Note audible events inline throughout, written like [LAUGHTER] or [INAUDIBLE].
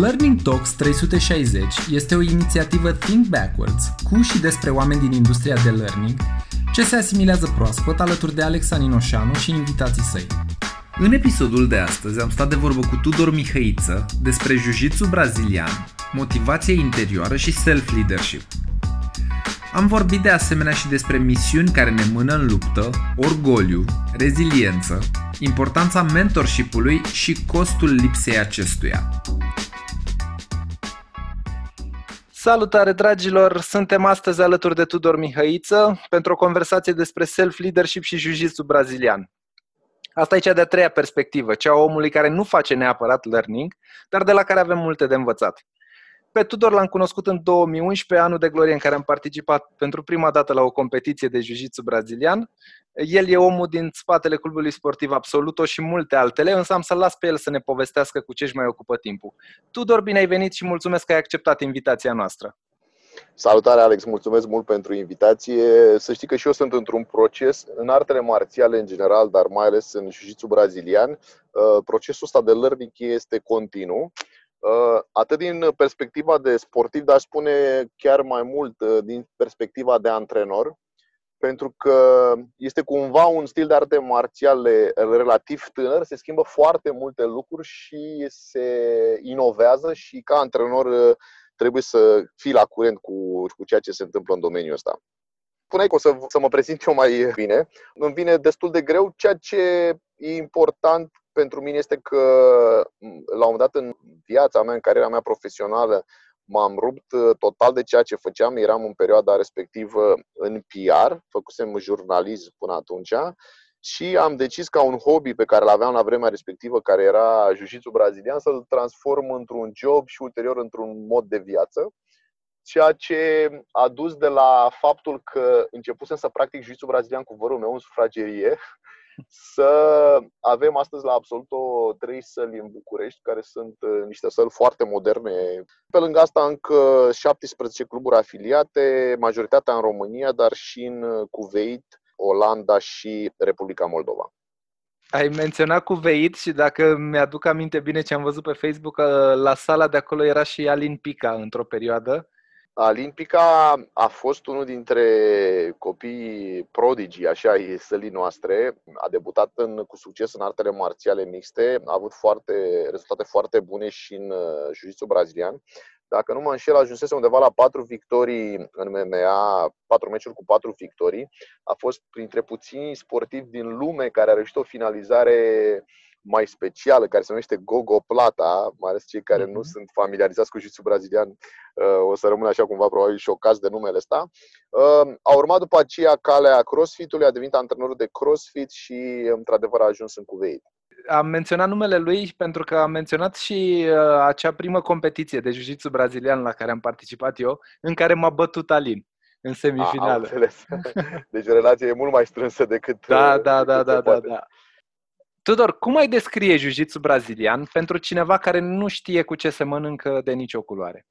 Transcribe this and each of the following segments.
Learning Talks 360 este o inițiativă Think Backwards cu și despre oameni din industria de learning ce se asimilează proaspăt alături de Alex Aninoșanu și invitații săi. În episodul de astăzi am stat de vorbă cu Tudor Mihăiță despre jiu brazilian, motivație interioară și self-leadership. Am vorbit de asemenea și despre misiuni care ne mână în luptă, orgoliu, reziliență, importanța mentorship-ului și costul lipsei acestuia. Salutare dragilor! Suntem astăzi alături de Tudor Mihăiță pentru o conversație despre self-leadership și jiu brazilian. Asta e cea de-a treia perspectivă, cea a omului care nu face neapărat learning, dar de la care avem multe de învățat. Pe Tudor l-am cunoscut în 2011, anul de glorie în care am participat pentru prima dată la o competiție de jiu brazilian. El e omul din spatele clubului sportiv Absoluto și multe altele, însă am să las pe el să ne povestească cu ce își mai ocupă timpul. Tudor, bine ai venit și mulțumesc că ai acceptat invitația noastră. Salutare, Alex! Mulțumesc mult pentru invitație. Să știi că și eu sunt într-un proces în artele marțiale în general, dar mai ales în jiu brazilian. Uh, procesul ăsta de learning este continuu Uh, atât din perspectiva de sportiv, dar spune chiar mai mult uh, din perspectiva de antrenor, pentru că este cumva un stil de arte marțiale relativ tânăr, se schimbă foarte multe lucruri și se inovează și ca antrenor uh, trebuie să fii la curent cu, cu ceea ce se întâmplă în domeniul ăsta. Puneai că o să, să mă prezint eu mai bine. Îmi vine destul de greu. Ceea ce e important pentru mine este că la un moment dat în viața mea, în cariera mea profesională, m-am rupt uh, total de ceea ce făceam. Eram în perioada respectivă în PR, făcusem jurnalism până atunci și am decis ca un hobby pe care îl aveam la vremea respectivă, care era jiu brazilian, să-l transform într-un job și ulterior într-un mod de viață. Ceea ce a dus de la faptul că începusem să practic jiu brazilian cu vărul meu în sufragerie, să avem astăzi la Absolut o trei săli în București, care sunt uh, niște săli foarte moderne. Pe lângă asta încă 17 cluburi afiliate, majoritatea în România, dar și în uh, Cuveit, Olanda și Republica Moldova. Ai menționat Cuveit și dacă mi-aduc aminte bine ce am văzut pe Facebook, uh, la sala de acolo era și Alin Pica într-o perioadă. Alin Pica a fost unul dintre copiii prodigii, așa e sălii noastre. A debutat în, cu succes în artele marțiale mixte, a avut foarte, rezultate foarte bune și în uh, jiu brazilian. Dacă nu mă înșel, ajunsese undeva la patru victorii în MMA, patru meciuri cu patru victorii. A fost printre puțini sportivi din lume care a reușit o finalizare mai specială, care se numește Gogo Plata, mai ales cei care nu mhm. sunt familiarizați cu jiu brazilian, uh, o să rămână așa cumva probabil șocați de numele ăsta. Uh, a urmat după aceea calea CrossFit-ului, a devenit antrenorul de CrossFit și, într-adevăr, a ajuns în Cuveit. Am menționat numele lui pentru că am menționat și uh, acea primă competiție de jiu brazilian la care am participat eu, în care m-a bătut Alin în semifinală. A, [LAUGHS] deci relația e mult mai strânsă decât Da, da, da, da, da, da. Tudor, cum ai descrie jiu brazilian pentru cineva care nu știe cu ce se mănâncă de nicio culoare?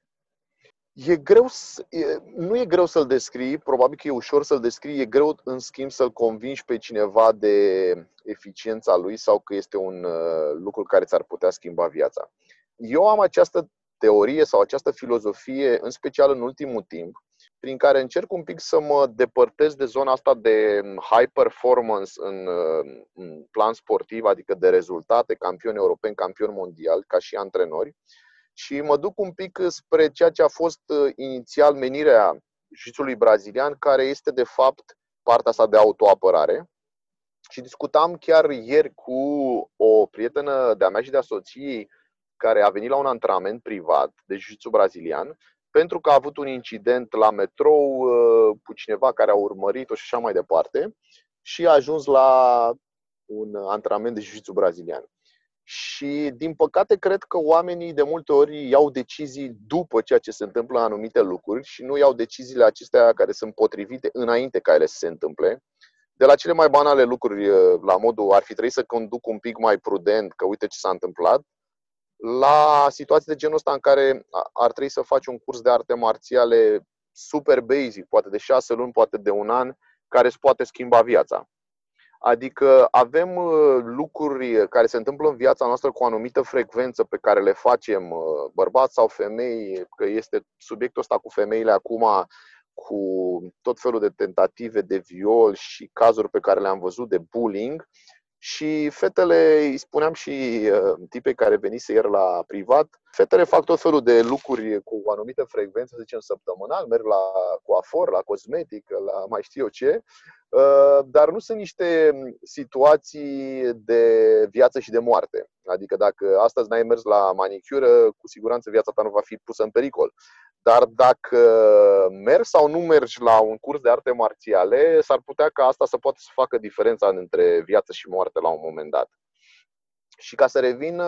E greu, e, nu e greu să-l descrii, probabil că e ușor să-l descrii, e greu în schimb să-l convingi pe cineva de eficiența lui sau că este un uh, lucru care ți-ar putea schimba viața. Eu am această teorie sau această filozofie, în special în ultimul timp, prin care încerc un pic să mă depărtez de zona asta de high performance în, în plan sportiv, adică de rezultate, campioni europeni, campioni mondiali, ca și antrenori, și mă duc un pic spre ceea ce a fost uh, inițial menirea jiu brazilian, care este de fapt partea asta de autoapărare. Și discutam chiar ieri cu o prietenă de-a mea și de-a soției care a venit la un antrenament privat de jiu brazilian pentru că a avut un incident la metrou uh, cu cineva care a urmărit-o și așa mai departe și a ajuns la un antrenament de jiu brazilian. Și, din păcate, cred că oamenii de multe ori iau decizii după ceea ce se întâmplă în anumite lucruri și nu iau deciziile acestea care sunt potrivite înainte ca ele să se întâmple. De la cele mai banale lucruri, uh, la modul ar fi trebuit să conduc un pic mai prudent, că uite ce s-a întâmplat, la situații de genul ăsta în care ar trebui să faci un curs de arte marțiale super basic, poate de șase luni, poate de un an, care îți poate schimba viața. Adică avem uh, lucruri care se întâmplă în viața noastră cu o anumită frecvență pe care le facem, uh, bărbați sau femei, că este subiectul ăsta cu femeile acum, cu tot felul de tentative de viol și cazuri pe care le-am văzut de bullying. Și fetele, îi spuneam și uh, tipei care venise ieri la privat, fetele fac tot felul de lucruri cu o anumită frecvență, să zicem săptămânal, merg la coafor, la cosmetic, la mai știu eu ce, uh, dar nu sunt niște situații de viață și de moarte. Adică dacă astăzi n-ai mers la manicură, cu siguranță viața ta nu va fi pusă în pericol. Dar dacă mergi sau nu mergi la un curs de arte marțiale, s-ar putea ca asta să poată să facă diferența între viață și moarte la un moment dat. Și ca să revin,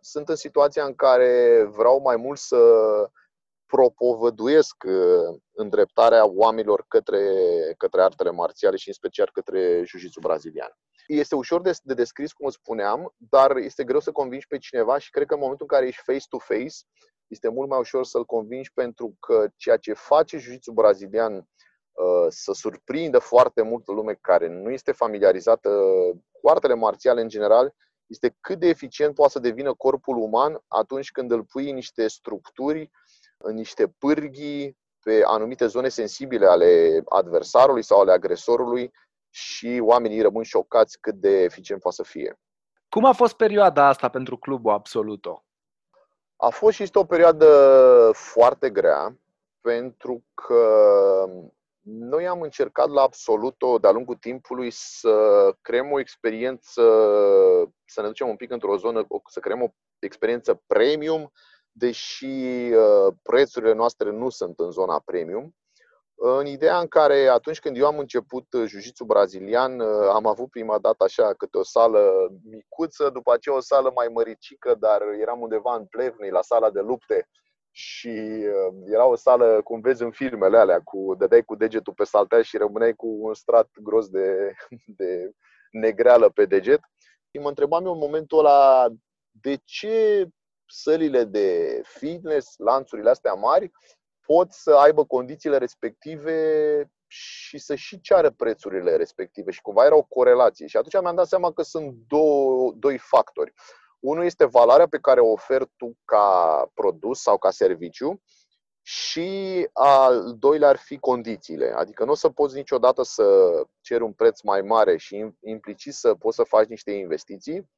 sunt în situația în care vreau mai mult să propovăduiesc îndreptarea oamenilor către, către artele marțiale și în special către jiu brazilian. Este ușor de, de descris, cum spuneam, dar este greu să convingi pe cineva și cred că în momentul în care ești face-to-face, este mult mai ușor să-l convingi pentru că ceea ce face jiu brazilian uh, să surprindă foarte multă lume care nu este familiarizată cu artele marțiale în general, este cât de eficient poate să devină corpul uman atunci când îl pui în niște structuri, în niște pârghii, pe anumite zone sensibile ale adversarului sau ale agresorului și oamenii rămân șocați cât de eficient poate să fie. Cum a fost perioada asta pentru clubul Absoluto? A fost și este o perioadă foarte grea, pentru că noi am încercat la Absoluto de-a lungul timpului să creăm o experiență, să ne ducem un pic într-o zonă, să creăm o experiență premium, deși uh, prețurile noastre nu sunt în zona premium în ideea în care atunci când eu am început uh, jiu brazilian, uh, am avut prima dată așa câte o sală micuță, după aceea o sală mai măricică, dar eram undeva în Plevnei, la sala de lupte și uh, era o sală, cum vezi în filmele alea, cu dădeai cu degetul pe salteaș și rămâneai cu un strat gros de, [LAUGHS] de negreală pe deget. Și mă întrebam eu în momentul ăla de ce sălile de fitness, lanțurile astea mari, pot să aibă condițiile respective și să și ceară prețurile respective și cumva era o corelație. Și atunci mi-am dat seama că sunt două, doi factori. Unul este valoarea pe care o oferi tu ca produs sau ca serviciu și al doilea ar fi condițiile. Adică nu o să poți niciodată să ceri un preț mai mare și implicit să poți să faci niște investiții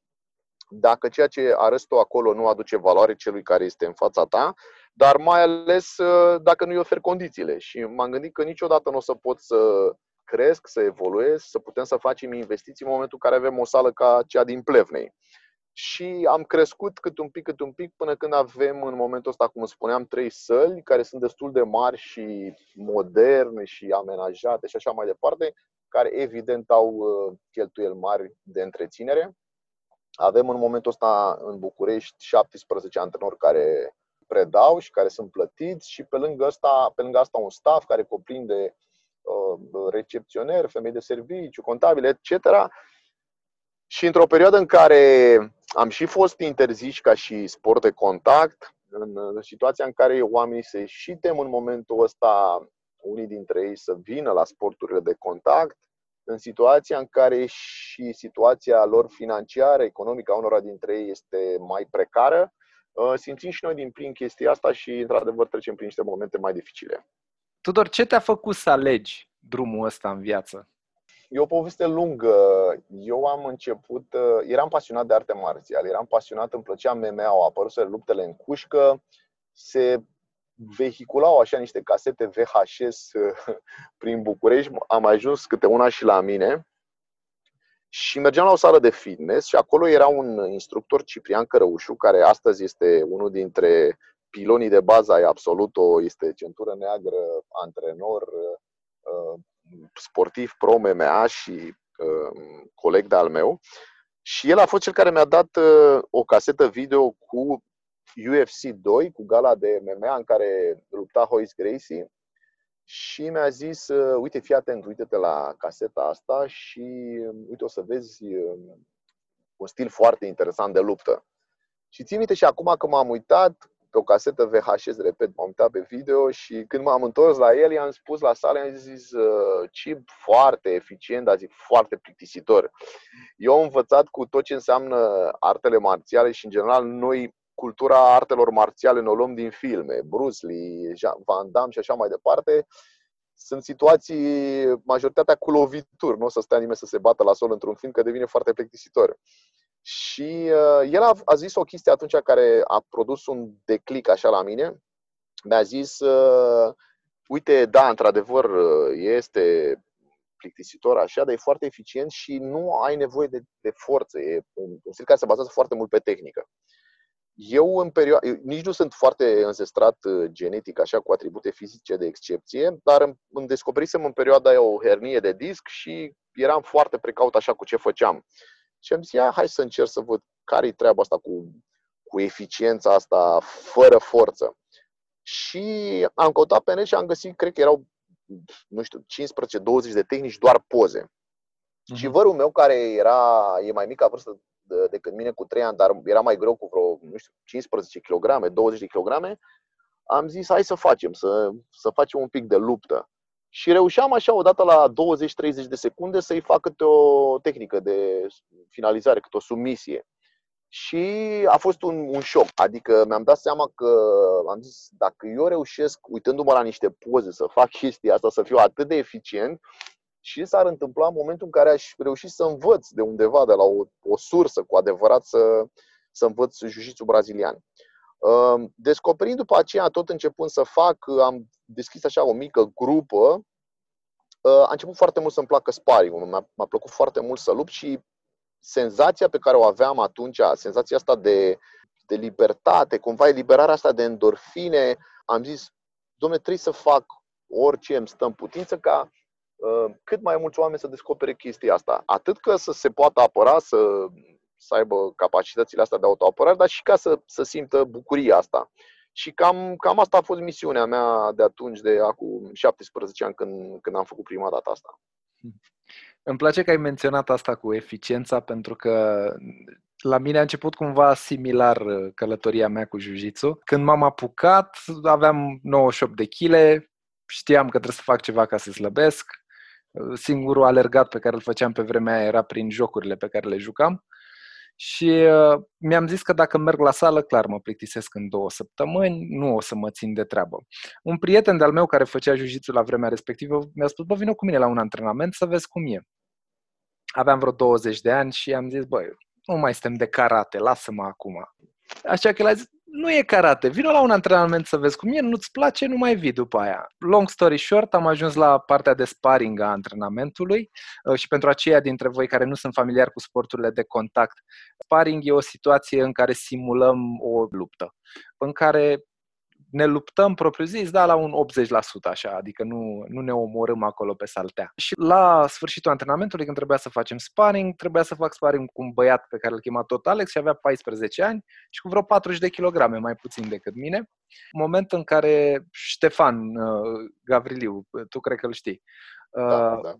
dacă ceea ce arăți tu acolo nu aduce valoare celui care este în fața ta, dar mai ales uh, dacă nu-i oferi condițiile. Și m-am gândit că niciodată nu o să pot să cresc, să evoluez, să putem să facem investiții în momentul în care avem o sală ca cea din Plevnei. Și am crescut cât un pic, cât un pic, până când avem în momentul ăsta, cum spuneam, trei săli care sunt destul de mari și moderne și amenajate și așa mai departe, care evident au uh, cheltuieli mari de întreținere avem în momentul ăsta în București 17 antrenori care predau și care sunt plătiți și pe lângă asta, pe lângă asta un staff care cuprinde uh, recepționeri, femei de serviciu, contabile, etc. Și într-o perioadă în care am și fost interziși ca și sport de contact, în situația în care oamenii se și tem în momentul ăsta, unii dintre ei să vină la sporturile de contact, în situația în care și situația lor financiară, economică a unora dintre ei este mai precară, uh, simțim și noi din plin chestia asta și, într-adevăr, trecem prin niște momente mai dificile. Tudor, ce te-a făcut să alegi drumul ăsta în viață? E o poveste lungă. Eu am început, uh, eram pasionat de arte marțiale, eram pasionat, îmi plăcea MMA, au apărut luptele în cușcă, se vehiculau așa niște casete VHS [LAUGHS] prin București, am ajuns câte una și la mine și mergeam la o sală de fitness și acolo era un instructor Ciprian Cărăușu, care astăzi este unul dintre pilonii de bază ai Absoluto, este centură neagră, antrenor, uh, sportiv pro MMA și uh, coleg de-al meu. Și el a fost cel care mi-a dat uh, o casetă video cu UFC 2 cu gala de MMA în care lupta Hoist Gracie și mi-a zis, uh, uite, fii atent, uite-te la caseta asta și um, uite, o să vezi um, un stil foarte interesant de luptă. Și țin minte și acum că m-am uitat, pe o casetă VHS, repet, m-am uitat pe video și când m-am întors la el, i-am spus la sală, i-am zis, chip foarte eficient, dar zic foarte plictisitor. Eu am învățat cu tot ce înseamnă artele marțiale și, în general, noi cultura artelor marțiale ne o luăm din filme, Bruce Lee, Van Damme și așa mai departe, sunt situații, majoritatea cu lovituri, nu o să stea nimeni să se bată la sol într-un film, că devine foarte plictisitor. Și uh, el a, a zis o chestie atunci care a produs un declic așa la mine. Mi-a zis, uh, uite, da, într-adevăr, uh, este plictisitor așa, dar e foarte eficient și nu ai nevoie de, de forță. E un, un stil care se bazează foarte mult pe tehnică. Eu, în perioada, nici nu sunt foarte înzestrat uh, genetic, așa, cu atribute fizice de excepție, dar îmi descoperisem în perioada aia o hernie de disc și eram foarte precaut așa cu ce făceam. Și am zis, hai să încerc să văd care e treaba asta cu, cu eficiența asta fără forță. Și am căutat pe net și am găsit, cred că erau, nu știu, 15-20 de tehnici, doar poze. Mm-hmm. Și vărul meu, care era, e mai mic ca vârstă decât mine cu 3 ani, dar era mai greu cu vreo, nu știu, 15 kg, 20 de kg, am zis hai să facem, să, să facem un pic de luptă. Și reușeam așa, odată la 20-30 de secunde, să-i fac câte o tehnică de finalizare, câte o submisie. Și a fost un, un șoc. Adică mi-am dat seama că am zis, dacă eu reușesc, uitându-mă la niște poze, să fac [LAUGHS] chestia asta, să fiu atât de eficient, și s-ar întâmpla în momentul în care aș reuși să învăț de undeva, de la o, o sursă cu adevărat, să, să învăț jiu brazilian. Descoperind după aceea, tot începând să fac, am deschis așa o mică grupă, a început foarte mult să-mi placă sparring m-a, m-a plăcut foarte mult să lupt și senzația pe care o aveam atunci, senzația asta de, de libertate, cumva eliberarea asta de endorfine, am zis, domne, trebuie să fac orice îmi stă în putință ca Uh, cât mai mulți oameni să descopere chestia asta. Atât că să se poată apăra, să, să aibă capacitățile astea de autoapărare, dar și ca să, să simtă bucuria asta. Și cam, cam asta a fost misiunea mea de atunci, de acum 17 ani, când, când am făcut prima dată asta. Îmi place că ai menționat asta cu eficiența, pentru că la mine a început cumva similar uh, călătoria mea cu jiu Când m-am apucat, aveam 98 de kg, știam că trebuie să fac ceva ca să slăbesc, Singurul alergat pe care îl făceam pe vremea aia era prin jocurile pe care le jucam. Și uh, mi-am zis că dacă merg la sală, clar mă plictisesc în două săptămâni, nu o să mă țin de treabă. Un prieten de-al meu care făcea jiu la vremea respectivă mi-a spus, bă, vină cu mine la un antrenament să vezi cum e. Aveam vreo 20 de ani și am zis, băi, nu mai suntem de karate, lasă-mă acum. Așa că l-a zis, nu e karate, vino la un antrenament să vezi cum e, nu-ți place, nu mai vii după aia. Long story short, am ajuns la partea de sparring a antrenamentului uh, și pentru aceia dintre voi care nu sunt familiari cu sporturile de contact, sparring e o situație în care simulăm o luptă, în care ne luptăm propriu-zis, da, la un 80% așa, adică nu, nu ne omorâm acolo pe saltea. Și la sfârșitul antrenamentului, când trebuia să facem sparring, trebuia să fac sparring cu un băiat pe care îl chema tot Alex și avea 14 ani și cu vreo 40 de kilograme, mai puțin decât mine. Moment în care Ștefan uh, Gavriliu, tu cred că îl știi, da, uh, da.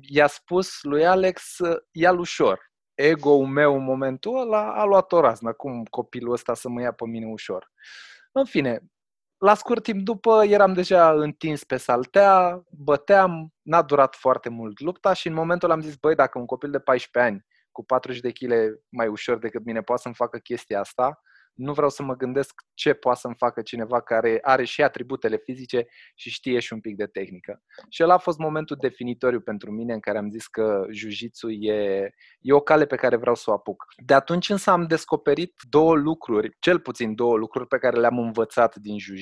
i-a spus lui Alex, ia-l ușor, ego-ul meu în momentul ăla a luat o raznă. Cum copilul ăsta să mă ia pe mine ușor? În fine, la scurt timp după eram deja întins pe saltea, băteam, n-a durat foarte mult lupta și în momentul am zis, băi, dacă un copil de 14 ani cu 40 de kg mai ușor decât mine poate să-mi facă chestia asta, nu vreau să mă gândesc ce poate să-mi facă cineva care are și atributele fizice și știe și un pic de tehnică. Și ăla a fost momentul definitoriu pentru mine în care am zis că jiu e, e o cale pe care vreau să o apuc. De atunci însă am descoperit două lucruri, cel puțin două lucruri pe care le-am învățat din jiu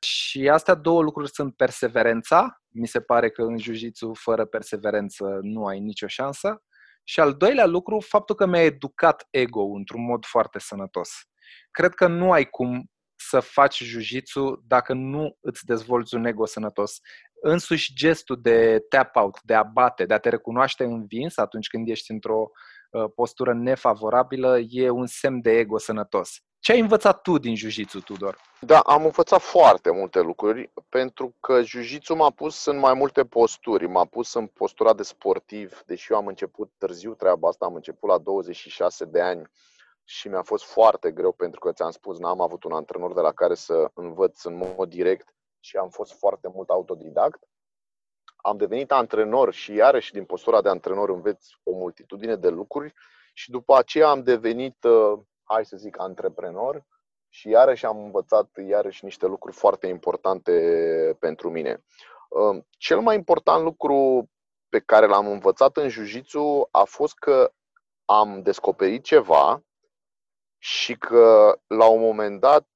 Și astea două lucruri sunt perseverența, mi se pare că în jiu fără perseverență nu ai nicio șansă, și al doilea lucru, faptul că mi-a educat ego într-un mod foarte sănătos. Cred că nu ai cum să faci jiu dacă nu îți dezvolți un ego sănătos. Însuși gestul de tap-out, de a bate, de a te recunoaște învins atunci când ești într-o uh, postură nefavorabilă, e un semn de ego sănătos. Ce ai învățat tu din jiu Tudor? Da, am învățat foarte multe lucruri, pentru că jiu m-a pus în mai multe posturi. M-a pus în postura de sportiv, deși eu am început târziu treaba asta, am început la 26 de ani și mi-a fost foarte greu pentru că ți-am spus, n-am avut un antrenor de la care să învăț în mod direct și am fost foarte mult autodidact. Am devenit antrenor și iarăși din postura de antrenor înveți o multitudine de lucruri și după aceea am devenit, uh, hai să zic, antreprenor și iarăși am învățat iarăși niște lucruri foarte importante pentru mine. Uh, cel mai important lucru pe care l-am învățat în jiu a fost că am descoperit ceva și că la un moment dat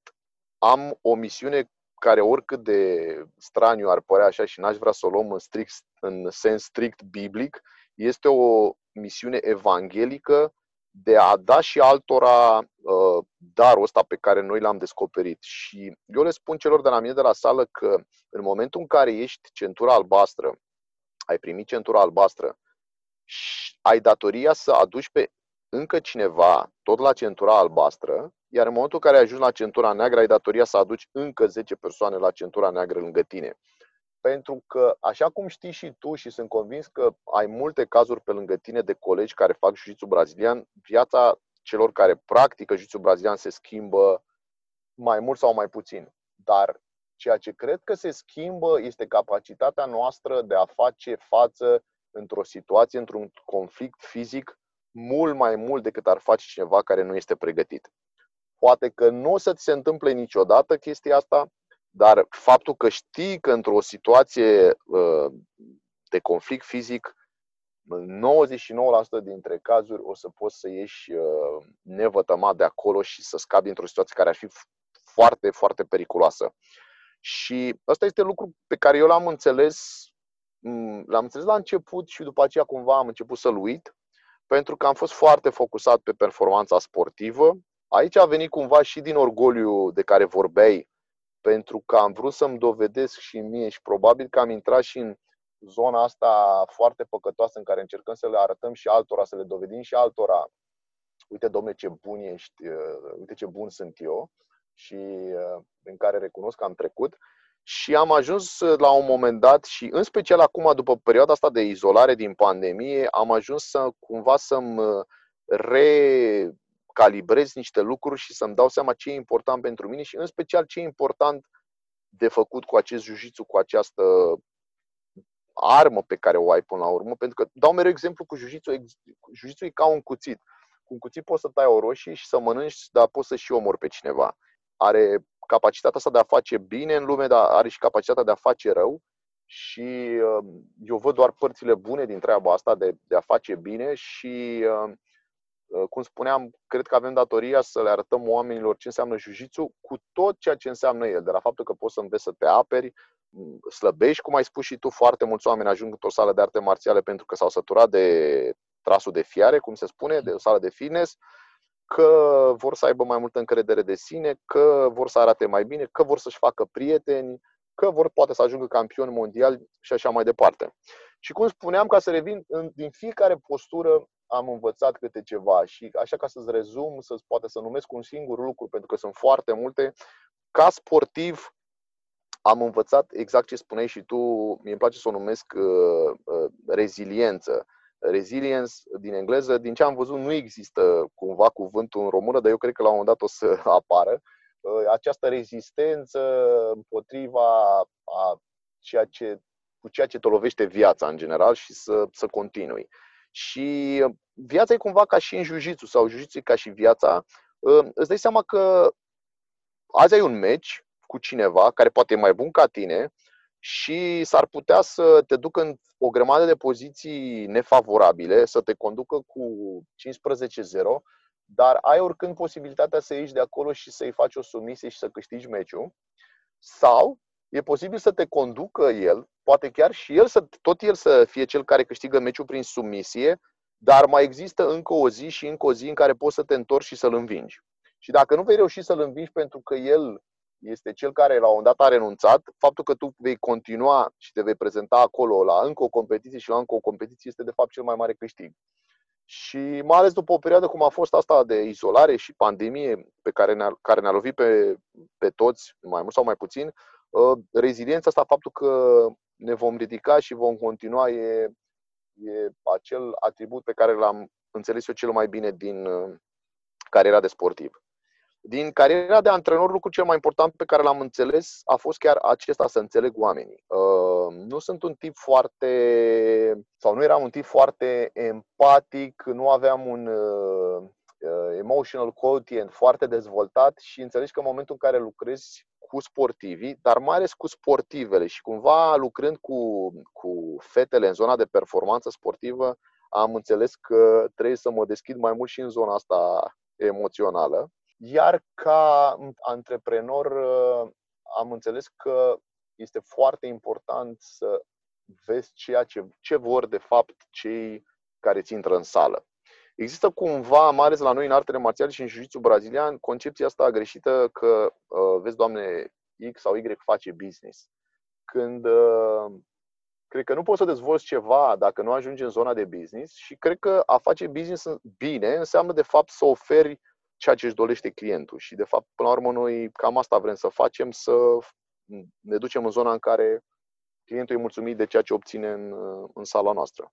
am o misiune care oricât de straniu ar părea așa și n-aș vrea să o luăm în, strict, în sens strict biblic, este o misiune evanghelică de a da și altora uh, darul ăsta pe care noi l-am descoperit. Și eu le spun celor de la mine de la sală că în momentul în care ești centura albastră, ai primit centura albastră, și ai datoria să aduci pe încă cineva tot la centura albastră, iar în momentul în care ai ajuns la centura neagră, ai datoria să aduci încă 10 persoane la centura neagră lângă tine. Pentru că, așa cum știi și tu și sunt convins că ai multe cazuri pe lângă tine de colegi care fac jiu brazilian, viața celor care practică jiu brazilian se schimbă mai mult sau mai puțin. Dar ceea ce cred că se schimbă este capacitatea noastră de a face față într-o situație, într-un conflict fizic, mult mai mult decât ar face cineva care nu este pregătit. Poate că nu o să ți se întâmple niciodată chestia asta, dar faptul că știi că într-o situație uh, de conflict fizic, în 99% dintre cazuri o să poți să ieși uh, nevătămat de acolo și să scapi într-o situație care ar fi foarte, foarte periculoasă. Și ăsta este lucru pe care eu l-am înțeles, mm, l-am înțeles la început și după aceea cumva am început să-l uit, pentru că am fost foarte focusat pe performanța sportivă. Aici a venit cumva și din orgoliu de care vorbeai, pentru că am vrut să-mi dovedesc și mie și probabil că am intrat și în zona asta foarte păcătoasă în care încercăm să le arătăm și altora, să le dovedim și altora uite, domne, ce bun ești, uh, uite ce bun sunt eu și uh, în care recunosc că am trecut. Și am ajuns la un moment dat și în special acum, după perioada asta de izolare din pandemie, am ajuns să cumva să-mi uh, recalibrez niște lucruri și să-mi dau seama ce e important pentru mine și în special ce e important de făcut cu acest jiu cu această armă pe care o ai până la urmă, pentru că dau mereu exemplu cu jiu jiu e ca un cuțit. Cu un cuțit poți să tai o roșie și să mănânci, dar poți să și omori pe cineva. Are capacitatea asta de a face bine în lume, dar are și capacitatea de a face rău. Și um, eu văd doar părțile bune din treaba asta de, de a face bine și, um, uh, cum spuneam, cred că avem datoria să le arătăm oamenilor ce înseamnă jiu cu tot ceea ce înseamnă el, de la faptul că poți să înveți să te aperi, slăbești, cum ai spus și tu, foarte mulți oameni ajung într-o sală de arte marțiale pentru că s-au săturat de trasul de fiare, cum se spune, de o sală de fitness, că vor să aibă mai multă încredere de sine, că vor să arate mai bine, că vor să-și facă prieteni, că vor poate să ajungă campioni mondiali și așa mai departe. Și cum spuneam, ca să revin, din fiecare postură am învățat câte ceva și așa ca să-ți rezum, să poate să numesc un singur lucru, pentru că sunt foarte multe, ca sportiv am învățat exact ce spuneai și tu, mi îmi place să o numesc uh, uh, reziliență resilience din engleză, din ce am văzut, nu există cumva cuvântul în română, dar eu cred că la un moment dat o să [LAUGHS] apară. Uh, această rezistență împotriva a ceea ce, cu ceea ce te lovește viața în general și să, să continui. Și viața e cumva ca și în jiu sau jiu ca și viața. Uh, îți dai seama că azi ai un meci cu cineva care poate e mai bun ca tine, și s-ar putea să te ducă în o grămadă de poziții nefavorabile, să te conducă cu 15-0, dar ai oricând posibilitatea să ieși de acolo și să-i faci o sumisie și să câștigi meciul. Sau e posibil să te conducă el, poate chiar și el să, tot el să fie cel care câștigă meciul prin sumisie, dar mai există încă o zi și încă o zi în care poți să te întorci și să-l învingi. Și dacă nu vei reuși să-l învingi pentru că el este cel care la un dat a renunțat, faptul că tu vei continua și te vei prezenta acolo la încă o competiție și la încă o competiție este de fapt cel mai mare câștig. Și mai ales după o perioadă cum a fost asta de izolare și pandemie pe care ne-a, care ne-a lovit pe, pe toți, mai mult sau mai puțin, uh, reziliența asta, faptul că ne vom ridica și vom continua e, e acel atribut pe care l-am înțeles eu cel mai bine din uh, cariera de sportiv. Din cariera de antrenor, lucrul cel mai important pe care l-am înțeles a fost chiar acesta, să înțeleg oamenii. Uh, nu sunt un tip foarte, sau nu eram un tip foarte empatic, nu aveam un uh, uh, emotional quotient foarte dezvoltat și înțelegi că în momentul în care lucrezi cu sportivii, dar mai ales cu sportivele și cumva lucrând cu, cu fetele în zona de performanță sportivă, am înțeles că trebuie să mă deschid mai mult și în zona asta emoțională iar ca antreprenor uh, am înțeles că este foarte important să vezi ceea ce, ce vor de fapt cei care ți intră în sală. Există cumva, mai ales la noi în artele marțiale și în jiu brazilian, concepția asta greșită că, uh, vezi, doamne, X sau Y face business. Când uh, cred că nu poți să dezvolți ceva dacă nu ajungi în zona de business și cred că a face business bine înseamnă de fapt să oferi ceea ce își dorește clientul. Și, de fapt, până la urmă, noi cam asta vrem să facem, să ne ducem în zona în care clientul e mulțumit de ceea ce obține în, în sala noastră.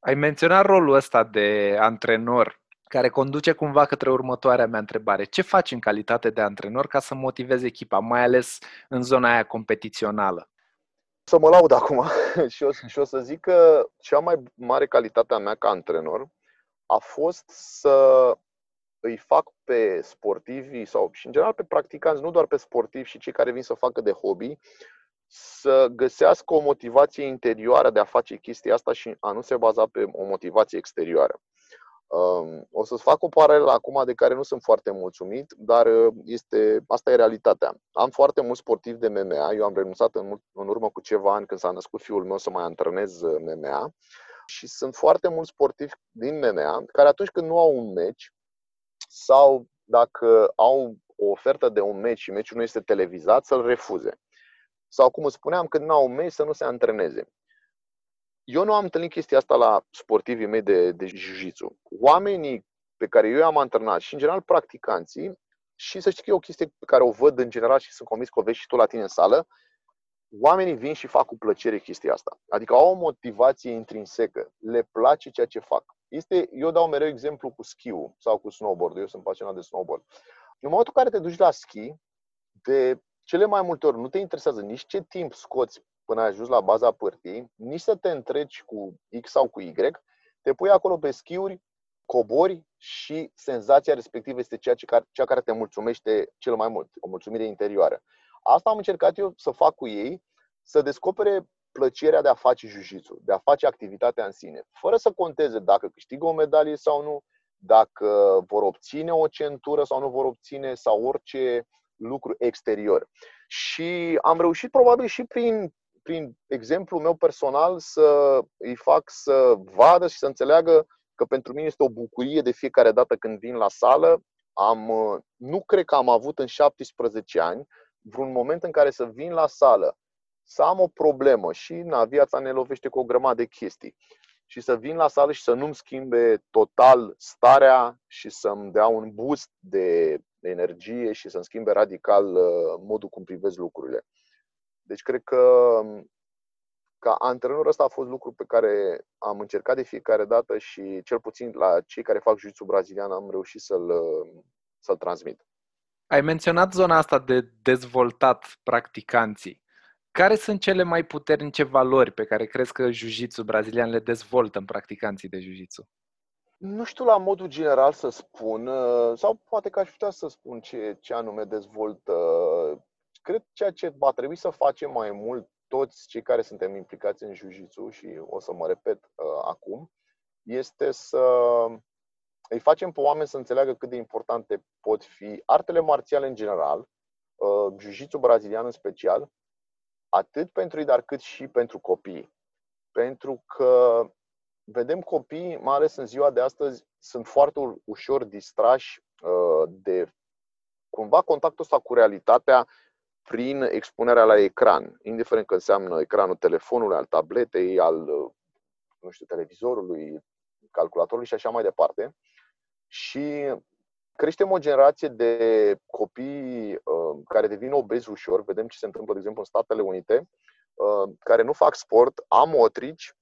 Ai menționat rolul ăsta de antrenor care conduce cumva către următoarea mea întrebare. Ce faci în calitate de antrenor ca să motivezi echipa, mai ales în zona aia competițională? Să mă laud acum [LAUGHS] și, o, și o să zic că cea mai mare calitate a mea ca antrenor a fost să îi fac pe sportivi sau și în general pe practicanți, nu doar pe sportivi și cei care vin să facă de hobby, să găsească o motivație interioară de a face chestia asta și a nu se baza pe o motivație exterioară. Um, o să-ți fac o paralelă acum de care nu sunt foarte mulțumit, dar uh, este, asta e realitatea. Am foarte mulți sportivi de MMA, eu am renunțat în, în urmă cu ceva ani când s-a născut fiul meu să mai antrenez uh, MMA și sunt foarte mulți sportivi din MMA care atunci când nu au un meci, sau dacă au o ofertă de un meci și meciul nu este televizat, să-l refuze. Sau, cum spuneam, când nu au un meci, să nu se antreneze. Eu nu am întâlnit chestia asta la sportivii mei de, de jiu-jitsu. Oamenii pe care eu i-am antrenat și, în general, practicanții, și să știi că e o chestie pe care o văd în general și sunt convins că o vezi și tu la tine în sală, oamenii vin și fac cu plăcere chestia asta. Adică au o motivație intrinsecă, le place ceea ce fac. Este, eu dau mereu exemplu cu schiul sau cu snowboard. Eu sunt pasionat de snowboard. În momentul în care te duci la schi, de cele mai multe ori nu te interesează nici ce timp scoți până ai ajuns la baza pârtii, nici să te întreci cu X sau cu Y, te pui acolo pe schiuri, cobori și senzația respectivă este ceea ce, cea care te mulțumește cel mai mult, o mulțumire interioară. Asta am încercat eu să fac cu ei, să descopere plăcerea de a face jiu de a face activitatea în sine, fără să conteze dacă câștigă o medalie sau nu, dacă vor obține o centură sau nu vor obține, sau orice lucru exterior. Și am reușit probabil și prin, prin exemplul meu personal să îi fac să vadă și să înțeleagă că pentru mine este o bucurie de fiecare dată când vin la sală. Am, nu cred că am avut în 17 ani vreun moment în care să vin la sală să am o problemă și na, viața ne lovește cu o grămadă de chestii și să vin la sală și să nu-mi schimbe total starea și să-mi dea un boost de energie și să-mi schimbe radical uh, modul cum privesc lucrurile. Deci cred că um, ca antrenor ăsta a fost lucru pe care am încercat de fiecare dată și cel puțin la cei care fac jiu brazilian am reușit să-l, uh, să-l transmit. Ai menționat zona asta de dezvoltat practicanții. Care sunt cele mai puternice valori pe care crezi că jiu brazilian le dezvoltă în practicanții de jiu Nu știu la modul general să spun, uh, sau poate că aș putea să spun ce, ce anume dezvoltă. Cred ceea ce va trebui să facem mai mult toți cei care suntem implicați în jiu și o să mă repet uh, acum, este să îi facem pe oameni să înțeleagă cât de importante pot fi artele marțiale în general, uh, jiu brazilian în special, atât pentru ei, dar cât și pentru copii. Pentru că vedem copii, mai ales în ziua de astăzi, sunt foarte ușor distrași uh, de cumva contactul ăsta cu realitatea prin expunerea la ecran, indiferent că înseamnă ecranul telefonului, al tabletei, al nu știu, televizorului, calculatorului și așa mai departe. Și creștem o generație de copii uh, care devin obezi ușor. Vedem ce se întâmplă, de exemplu, în Statele Unite, uh, care nu fac sport, amotrici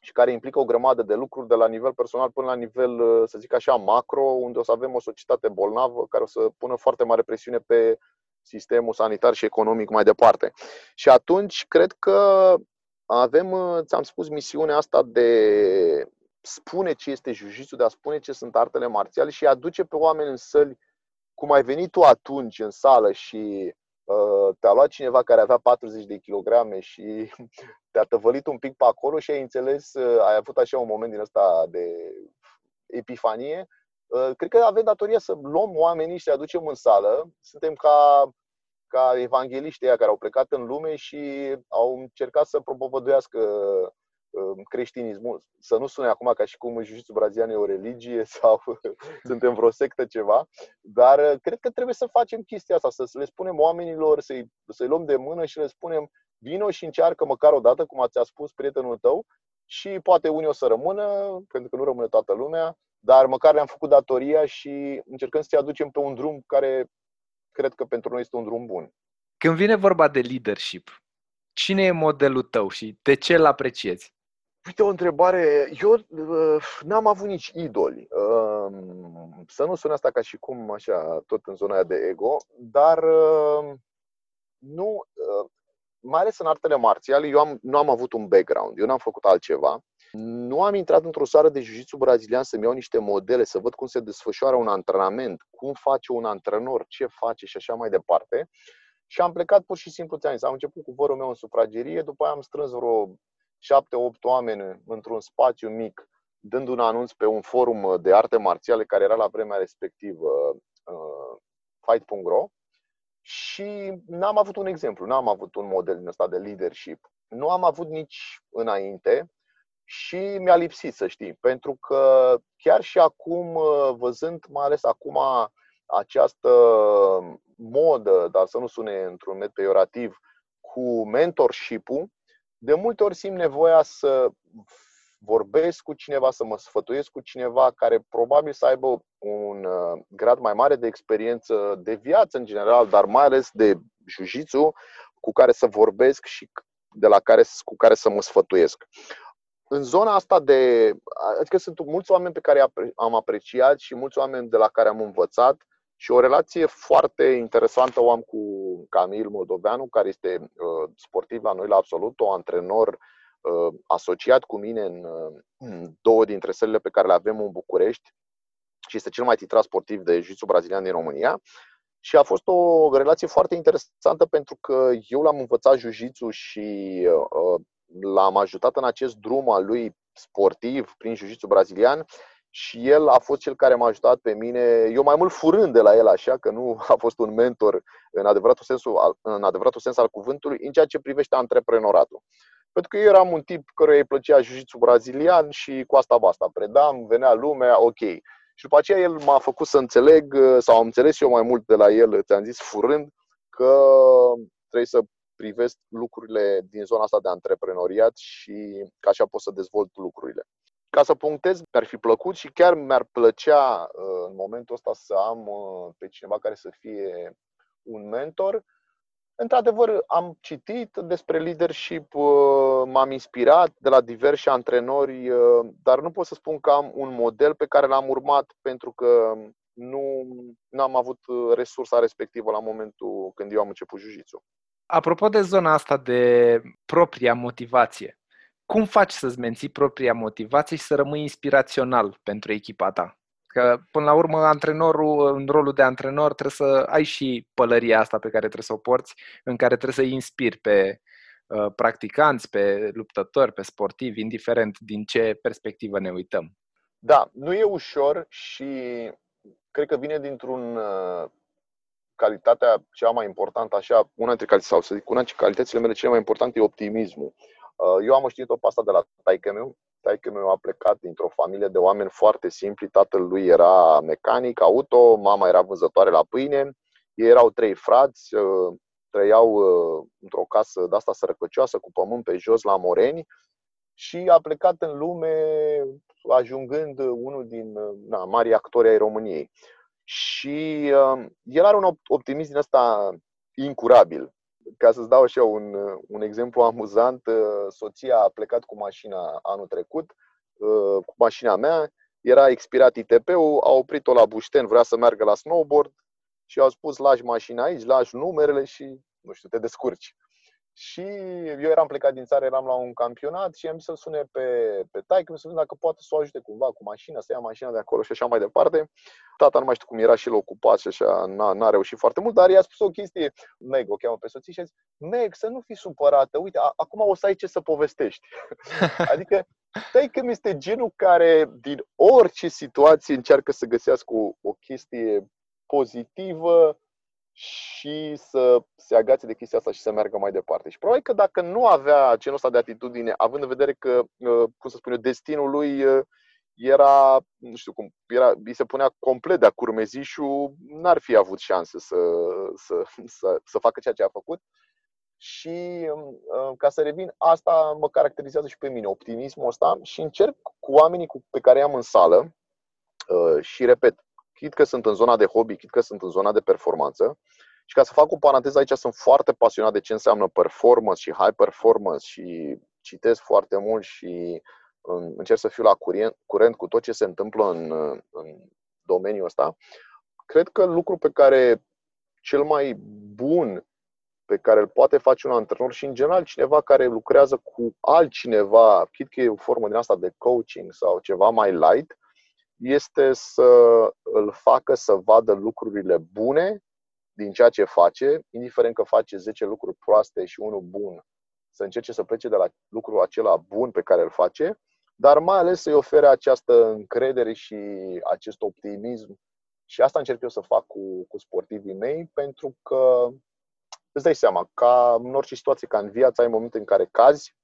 și care implică o grămadă de lucruri de la nivel personal până la nivel, să zic așa, macro, unde o să avem o societate bolnavă care o să pună foarte mare presiune pe sistemul sanitar și economic mai departe. Și atunci cred că avem, ți-am spus, misiunea asta de spune ce este jiu de a spune ce sunt artele marțiale și aduce pe oameni în săli cum ai venit tu atunci în sală și uh, te-a luat cineva care avea 40 de kilograme și [LAUGHS] te-a tăvălit un pic pe acolo și ai înțeles, uh, ai avut așa un moment din ăsta de epifanie, uh, cred că avem datoria să luăm oamenii și să aducem în sală. Suntem ca, ca evangeliștii care au plecat în lume și au încercat să propovăduiască creștinismul, să nu sune acum ca și cum jiu brazilian e o religie [LAUGHS] sau [LAUGHS] suntem vreo sectă ceva, dar uh, cred că trebuie să facem chestia asta, să le spunem oamenilor, să-i, să-i luăm de mână și le spunem vino și încearcă măcar o dată, cum ți-a spus prietenul tău, și poate unii o să rămână, pentru că nu rămâne toată lumea, dar măcar le-am făcut datoria și încercăm să-i aducem pe un drum care cred că pentru noi este un drum bun. Când vine vorba de leadership, cine e modelul tău și de ce îl apreciezi? Uite o întrebare. Eu uh, n-am avut nici idoli. Uh, să nu sune asta ca și cum, așa, tot în zona de ego, dar uh, nu, uh, mai ales în artele marțiale, eu am, nu am avut un background, eu n-am făcut altceva. Nu am intrat într-o seară de jiu brazilian să-mi iau niște modele, să văd cum se desfășoară un antrenament, cum face un antrenor, ce face și așa mai departe. Și am plecat pur și simplu, ți-am zis, am început cu vorul meu în sufragerie, după aia am strâns vreo șapte-opt oameni într-un spațiu mic, dând un anunț pe un forum de arte marțiale care era la vremea respectivă uh, fight.ro și n-am avut un exemplu, n-am avut un model din ăsta de leadership. Nu am avut nici înainte și mi-a lipsit, să știi, pentru că chiar și acum, uh, văzând mai ales acum această modă, dar să nu sune într-un med peiorativ, cu mentorship-ul, de multe ori simt nevoia să vorbesc cu cineva, să mă sfătuiesc cu cineva care probabil să aibă un uh, grad mai mare de experiență de viață în general, dar mai ales de jiu cu care să vorbesc și de la care, cu care să mă sfătuiesc. În zona asta de. Adică sunt mulți oameni pe care am apreciat și mulți oameni de la care am învățat și o relație foarte interesantă o am cu Camil Moldoveanu, care este uh, sportiv la noi la Absolut, o antrenor uh, asociat cu mine în uh, două dintre sălile pe care le avem în București și este cel mai titrat sportiv de jiu brazilian din România. Și a fost o relație foarte interesantă pentru că eu l-am învățat jiu și l-am ajutat în acest drum al lui sportiv prin jiu brazilian și el a fost cel care m-a ajutat pe mine, eu mai mult furând de la el așa, că nu a fost un mentor în adevăratul, sensul, în adevăratul sens al cuvântului, în ceea ce privește antreprenoratul. Pentru că eu eram un tip care îi plăcea jiu brazilian și cu asta basta, predam, venea lumea, ok. Și după aceea el m-a făcut să înțeleg, sau am înțeles eu mai mult de la el, ți-am zis, furând, că trebuie să privesc lucrurile din zona asta de antreprenoriat și că așa pot să dezvolt lucrurile. Ca să punctez, mi-ar fi plăcut și chiar mi-ar plăcea uh, în momentul ăsta să am uh, pe cineva care să fie un mentor. Într-adevăr, am citit despre leadership, uh, m-am inspirat de la diversi antrenori, dar nu pot să spun că am un model pe care l-am urmat pentru că nu am avut resursa respectivă la momentul când eu am început jiu Apropo de zona asta de propria motivație, cum faci să-ți menții propria motivație și să rămâi inspirațional pentru echipa ta? Că, până la urmă, antrenorul, în rolul de antrenor, trebuie să ai și pălăria asta pe care trebuie să o porți, în care trebuie să-i inspiri pe uh, practicanți, pe luptători, pe sportivi, indiferent din ce perspectivă ne uităm. Da, nu e ușor și cred că vine dintr-un uh, calitatea cea mai importantă, așa, una dintre calități, sau să zic, una dintre calitățile mele cele mai importante e optimismul. Uh, eu am știut-o pe asta de la taică meu. Taică meu a plecat dintr-o familie de oameni foarte simpli. Tatăl lui era mecanic auto, mama era vânzătoare la pâine. Ei erau trei frați, uh, trăiau uh, într-o casă de asta sărăcăcioasă, cu pământ pe jos, la Moreni. Și a plecat în lume ajungând unul din na, mari actori ai României. Și uh, el are un optimism din ăsta incurabil Ca să-ți dau așa un, un exemplu amuzant, soția a plecat cu mașina anul trecut, cu mașina mea, era expirat ITP-ul, a oprit-o la Bușten, vrea să meargă la snowboard și au spus lași mașina aici, lași numerele și, nu știu, te descurci. Și eu eram plecat din țară, eram la un campionat și am zis să-l sune pe, pe taică să vedem dacă poate să o ajute cumva cu mașina, să ia mașina de acolo și așa mai departe. Tata nu mai știu cum era și el ocupat și așa, n-a, n-a reușit foarte mult, dar i-a spus o chestie, Meg, o cheamă pe soție și a zis, Meg, să nu fii supărată, uite, a, acum o să ai ce să povestești. [LAUGHS] adică, stai că este genul care din orice situație încearcă să găsească o, o chestie pozitivă, și să se agațe de chestia asta și să meargă mai departe. Și probabil că dacă nu avea genul ăsta de atitudine, având în vedere că, uh, cum să spun eu, destinul lui uh, era, nu știu cum, era, îi se punea complet de-a curmezișul, n-ar fi avut șanse să, să, să, să facă ceea ce a făcut. Și um, uh, ca să revin, asta mă caracterizează și pe mine, optimismul ăsta și încerc cu oamenii pe care i-am în sală și repet, chit că sunt în zona de hobby, chit că sunt în zona de performanță. Și ca să fac o paranteză aici, sunt foarte pasionat de ce înseamnă performance și high performance și citesc foarte mult și încerc să fiu la curent, curent cu tot ce se întâmplă în, în domeniul ăsta. Cred că lucru pe care cel mai bun pe care îl poate face un antrenor și, în general, cineva care lucrează cu altcineva, chit că e o formă din asta de coaching sau ceva mai light, este să îl facă să vadă lucrurile bune din ceea ce face, indiferent că face 10 lucruri proaste și unul bun, să încerce să plece de la lucrul acela bun pe care îl face, dar mai ales să-i ofere această încredere și acest optimism. Și asta încerc eu să fac cu, cu sportivii mei, pentru că îți dai seama, ca în orice situație, ca în viață, ai momente în care cazi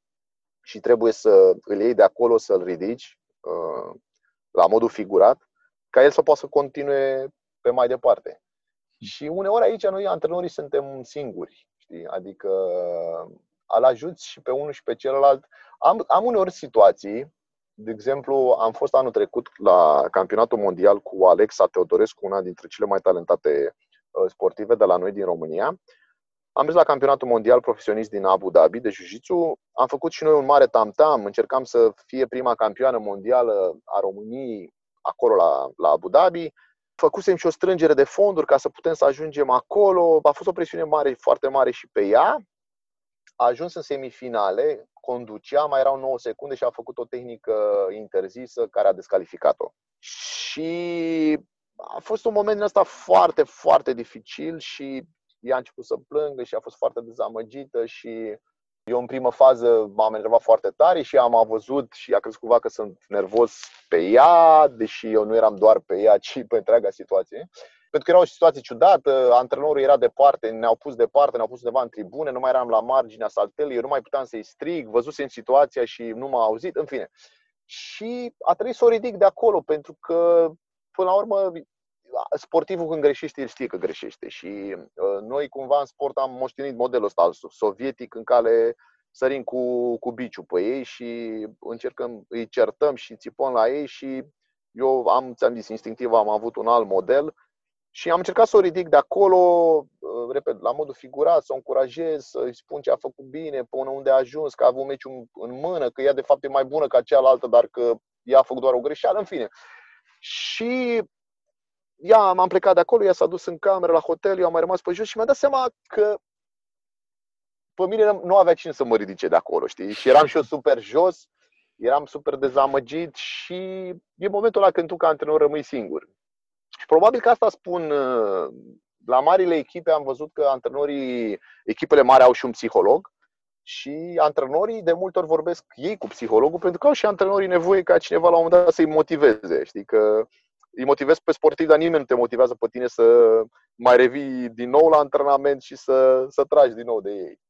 și trebuie să îl iei de acolo, să-l ridici. Uh, la modul figurat, ca el să poată să continue pe mai departe. Și uneori aici noi, antrenorii, suntem singuri. Știi? Adică al ajuți și pe unul și pe celălalt. Am, am uneori situații, de exemplu, am fost anul trecut la campionatul mondial cu Alexa Teodorescu, una dintre cele mai talentate uh, sportive de la noi din România. Am mers la campionatul mondial profesionist din Abu Dhabi de jiu Am făcut și noi un mare tam-tam. Încercam să fie prima campioană mondială a României acolo la, la Abu Dhabi. Făcusem și o strângere de fonduri ca să putem să ajungem acolo. A fost o presiune mare, foarte mare și pe ea. A ajuns în semifinale, conducea, mai erau 9 secunde și a făcut o tehnică interzisă care a descalificat-o. Și a fost un moment în ăsta foarte, foarte dificil și ea a început să plângă și a fost foarte dezamăgită și eu în primă fază m-am enervat foarte tare și am văzut și a crezut cumva că sunt nervos pe ea, deși eu nu eram doar pe ea, [LAUGHS] ci pe întreaga situație. Pentru că era o situație ciudată, antrenorul era departe, ne-au pus departe, ne-au pus undeva în tribune, nu mai eram la marginea saltelei, eu nu mai puteam să-i strig, văzusem situația și nu m-a auzit, în fine. Și a trebuit să o ridic de acolo, pentru că, până la urmă, sportivul când greșește, el știe că greșește și uh, noi cumva în sport am moștenit modelul ăsta sovietic în care sărim cu, cu biciu pe ei și încercăm, îi certăm și țipăm la ei și eu am, ți-am zis, instinctiv am avut un alt model și am încercat să o ridic de acolo, uh, repet, la modul figurat, să o încurajez, să-i spun ce a făcut bine, până unde a ajuns, că a avut meciul în mână, că ea de fapt e mai bună ca cealaltă, dar că ea a făcut doar o greșeală, în fine. Și ea m-am plecat de acolo, ea s-a dus în cameră la hotel, eu am mai rămas pe jos și mi-a dat seama că pe mine nu avea cine să mă ridice de acolo, știi? Și eram și eu super jos, eram super dezamăgit și e momentul ăla când tu ca antrenor rămâi singur. Și probabil că asta spun uh, la marile echipe am văzut că antrenorii, echipele mari au și un psiholog și antrenorii de multe ori vorbesc ei cu psihologul pentru că au și antrenorii nevoie ca cineva la un moment dat să-i motiveze, știi, că îi motivezi pe sportiv, dar nimeni nu te motivează pe tine să mai revii din nou la antrenament și să, să tragi din nou de ei.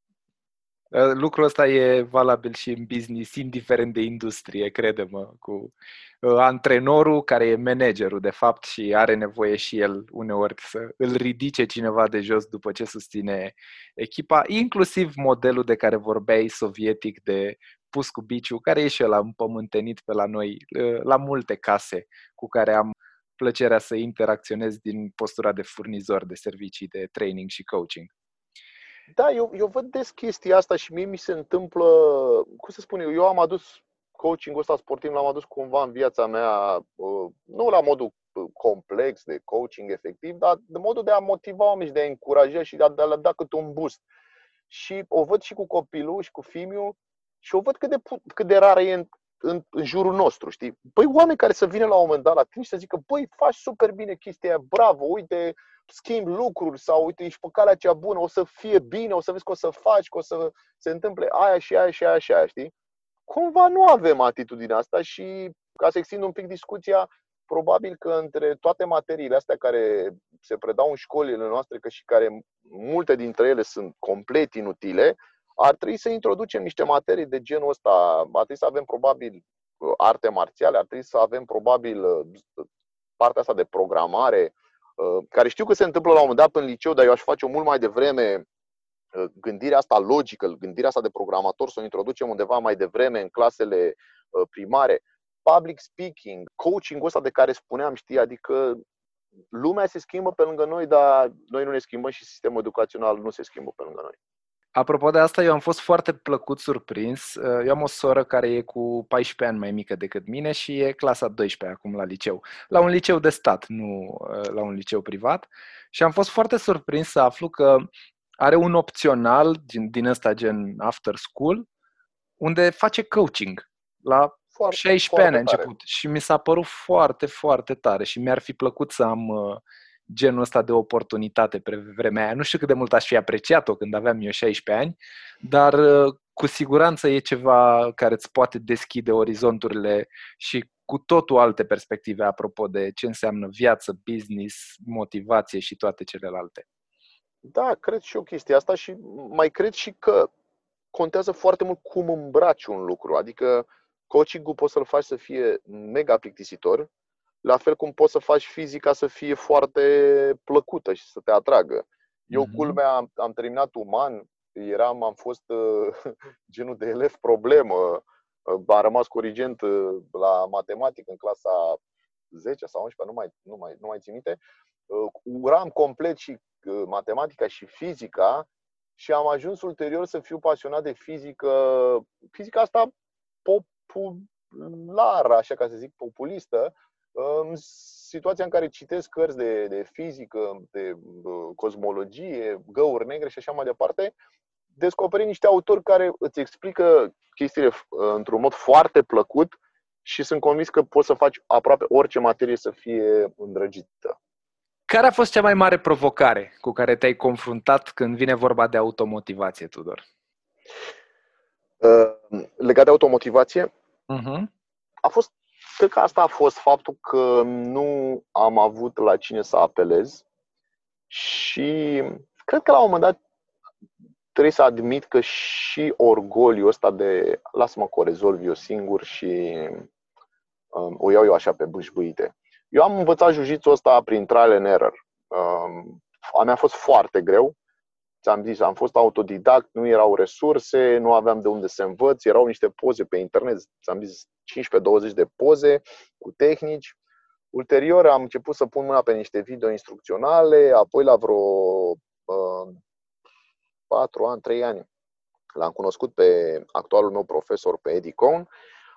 Uh, lucrul ăsta e valabil și în business, indiferent de industrie, crede-mă, cu uh, antrenorul care e managerul, de fapt, și are nevoie și el uneori să îl ridice cineva de jos după ce susține echipa, inclusiv modelul de care vorbeai sovietic de pus cu biciu, care e și ăla împământenit pe la noi, uh, la multe case cu care am plăcerea să interacționez din postura de furnizor de servicii de training și coaching. Da, eu, eu văd des chestia asta și mie mi se întâmplă, cum să spun eu, eu am adus coaching-ul ăsta sportiv, l-am adus cumva în viața mea, uh, nu la modul uh, complex de coaching efectiv, dar de modul de a motiva oameni și de a încuraja și de a, de a le da cât un boost. Și o văd și cu copilul și cu fimiu și o văd cât de, cât de rară e în, în, în jurul nostru, știi? Păi oameni care să vină la un moment dat la tine și să zică, băi, faci super bine chestia aia, bravo, uite, schimbi lucruri sau uite, ești pe calea cea bună, o să fie bine, o să vezi că o să faci, că o să se întâmple aia și aia și aia și aia, știi? Cumva nu avem atitudinea asta și ca să extind un pic discuția, probabil că între toate materiile astea care se predau în școlile noastre, că și care multe dintre ele sunt complet inutile, ar trebui să introducem niște materii de genul ăsta. Ar trebui să avem probabil arte marțiale, ar trebui să avem probabil partea asta de programare, Uh, care știu că se întâmplă la un moment dat în liceu, dar eu aș face-o mult mai devreme, uh, gândirea asta logică, gândirea asta de programator, să o introducem undeva mai devreme în clasele uh, primare. Public speaking, coaching-ul ăsta de care spuneam, știi, adică lumea se schimbă pe lângă noi, dar noi nu ne schimbăm și sistemul educațional nu se schimbă pe lângă noi. Apropo de asta, eu am fost foarte plăcut surprins. Eu am o soră care e cu 14 ani mai mică decât mine și e clasa 12 acum la liceu. La un liceu de stat, nu uh, la un liceu privat. Și am fost foarte surprins să aflu că are un opțional din, din ăsta gen after school, unde face coaching la foarte, 16 foarte ani a început. Și mi s-a părut foarte, foarte tare și mi-ar fi plăcut să am uh, genul ăsta de oportunitate pe vremea aia. Nu știu cât de mult aș fi apreciat-o când aveam eu 16 ani, dar uh, cu siguranță e ceva care îți poate deschide orizonturile și cu totul alte perspective apropo de ce înseamnă viață, business, motivație și toate celelalte. Da, cred și eu chestia asta și mai cred și că contează foarte mult cum îmbraci un lucru. Adică coaching-ul poți să-l faci să fie mega plictisitor, la fel cum poți să faci fizica să fie foarte plăcută și să te atragă. Eu, mm-hmm. culmea, am, am terminat uman, eram, am fost uh, [LAUGHS] genul de elev problemă, uh, am rămas corigent uh, la matematică în clasa 10 sau 11, nu mai, nu mai, nu mai țin minte. Uh, uram complet și uh, matematica și fizica și am ajuns ulterior să fiu pasionat de fizică, fizica asta populară, așa ca să zic, populistă, în situația în care citesc cărți de, de fizică, de cosmologie, găuri negre și așa mai departe, descoperi niște autori care îți explică chestiile într-un mod foarte plăcut și sunt convins că poți să faci aproape orice materie să fie îndrăgită. Care a fost cea mai mare provocare cu care te-ai confruntat când vine vorba de automotivație, Tudor? Uh, legat de automotivație, uh-huh. a fost Cred că asta a fost faptul că nu am avut la cine să apelez și cred că la un moment dat trebuie să admit că și orgoliul ăsta de lasă-mă că o rezolv eu singur și um, o iau eu așa pe bâșbâite. Eu am învățat jiu ăsta prin trial and error. Um, a mea a fost foarte greu. Ți-am zis, am fost autodidact, nu erau resurse, nu aveam de unde să învăț, erau niște poze pe internet, ți-am zis 15-20 de poze cu tehnici. Ulterior am început să pun mâna pe niște video instrucționale, apoi la vreo uh, 4 ani, 3 ani l-am cunoscut pe actualul meu profesor, pe Eddie Cohn,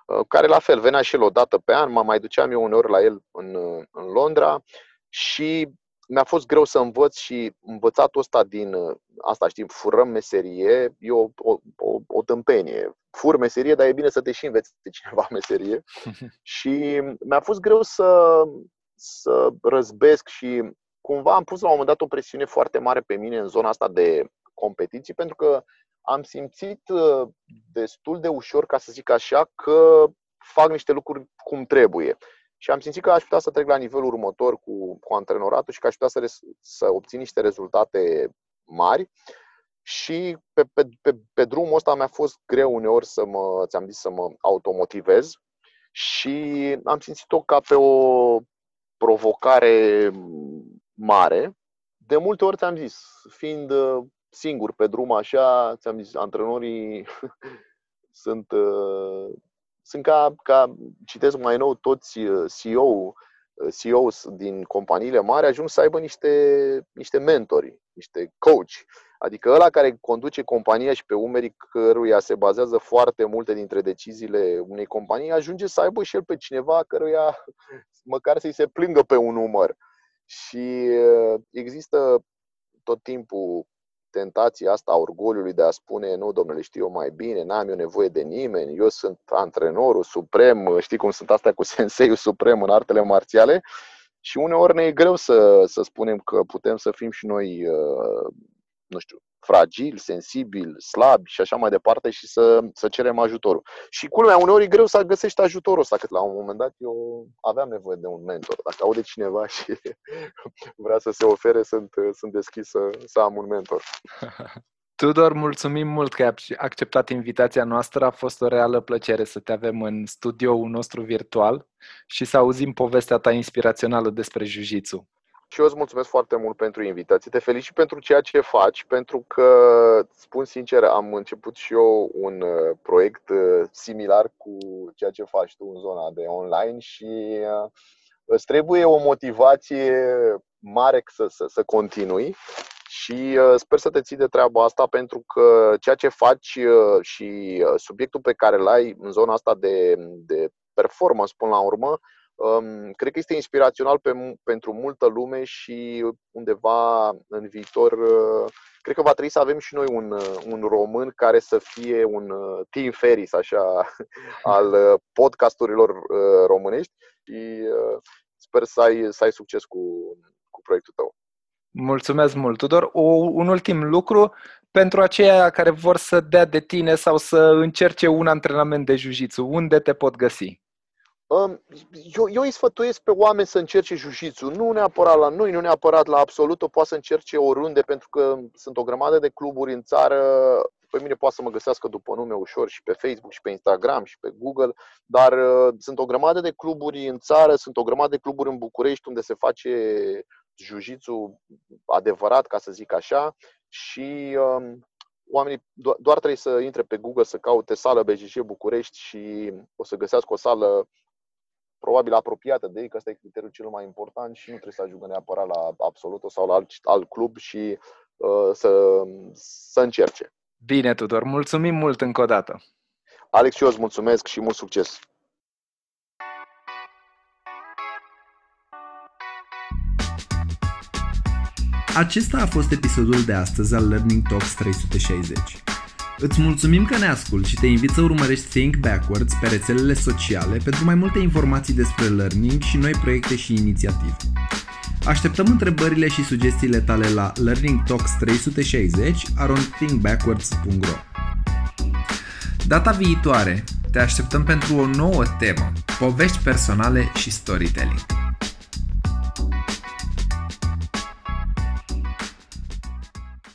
uh, care la fel venea și el o dată pe an, mă mai duceam eu uneori la el în, în Londra și mi-a fost greu să învăț și învățatul ăsta din, asta știm, furăm meserie, e o, o, o, o tâmpenie. Fur meserie, dar e bine să te și înveți de cineva [LAUGHS] meserie. și mi-a fost greu să, să răzbesc și cumva am pus la un moment dat o presiune foarte mare pe mine în zona asta de competiții, pentru că am simțit uh, destul de ușor, ca să zic așa, că fac niște lucruri cum trebuie și am simțit că aș putea să trec la nivelul următor cu, cu antrenoratul și că aș putea să, res, să obțin niște rezultate mari. Și pe, pe, pe, pe drumul ăsta mi-a fost greu uneori să mă, ți-am zis, să mă automotivez și am simțit-o ca pe o provocare mare. De multe ori ți-am zis, fiind uh, singur pe drum așa, ți-am zis, antrenorii [LAUGHS] sunt uh, sunt ca, ca citesc mai nou toți uh, CEO, uh, CEOs din companiile mari ajung să aibă niște, niște mentori, niște coach. Adică ăla care conduce compania și pe umerii căruia se bazează foarte multe dintre deciziile unei companii, ajunge să aibă și el pe cineva căruia [LAUGHS] măcar să-i se plângă pe un număr. Și uh, există tot timpul tentația asta a orgoliului de a spune nu, domnule, știu eu mai bine, n-am eu nevoie de nimeni, eu sunt antrenorul suprem, știi cum sunt astea cu [LAUGHS] senseiul suprem în artele marțiale? Și uneori ne e greu să, să spunem că putem să fim și noi, uh, nu știu, fragil, sensibil, slab și așa mai departe și să, să cerem ajutorul. Și culmea, uneori e greu să găsești ajutorul ăsta, că la un moment dat eu aveam nevoie de un mentor. Dacă aude cineva și [LAUGHS] vrea să se ofere, sunt, sunt deschis să, să am un mentor. [LAUGHS] Tudor, mulțumim mult că ai acceptat invitația noastră. A fost o reală plăcere să te avem în studioul nostru virtual și să auzim povestea ta inspirațională despre jiu-jitsu. Și eu îți mulțumesc foarte mult pentru invitație. Te felicit pentru ceea ce faci, pentru că, spun sincer, am început și eu un uh, proiect uh, similar cu ceea ce faci tu în zona de online și uh, îți trebuie o motivație mare să, să, să continui și sper să te ții de treaba asta pentru că ceea ce faci și subiectul pe care îl ai în zona asta de, de performance până la urmă Um, cred că este inspirațional pe, pentru multă lume și undeva în viitor uh, cred că va trebui să avem și noi un, uh, un român care să fie un uh, Tim Ferris așa, [LAUGHS] al podcasturilor românești și sper să ai, să ai succes cu, cu proiectul tău. Mulțumesc mult, Tudor. O, un ultim lucru pentru aceia care vor să dea de tine sau să încerce un antrenament de jiu unde te pot găsi? Eu, eu îi sfătuiesc pe oameni să încerce jiu nu neapărat la noi, nu neapărat la absolut, o poate să încerce oriunde, pentru că sunt o grămadă de cluburi în țară. Pe mine poate să mă găsească după nume ușor și pe Facebook, și pe Instagram, și pe Google, dar uh, sunt o grămadă de cluburi în țară, sunt o grămadă de cluburi în București unde se face jiu adevărat, ca să zic așa, și um, oamenii doar trebuie să intre pe Google să caute sală BJJ București și o să găsească o sală probabil apropiată de ei, că ăsta e criteriul cel mai important și nu trebuie să ajungă neapărat la Absoluto sau la alt, alt club și uh, să, să încerce. Bine, Tudor, mulțumim mult încă o dată. Alex, și eu îți mulțumesc și mult succes! Acesta a fost episodul de astăzi al Learning Talks 360. Îți mulțumim că ne asculti și te invit să urmărești Think Backwards pe rețelele sociale pentru mai multe informații despre learning și noi proiecte și inițiative. Așteptăm întrebările și sugestiile tale la Learning Talks 360 thinkbackwards.ro Data viitoare te așteptăm pentru o nouă temă, povești personale și storytelling.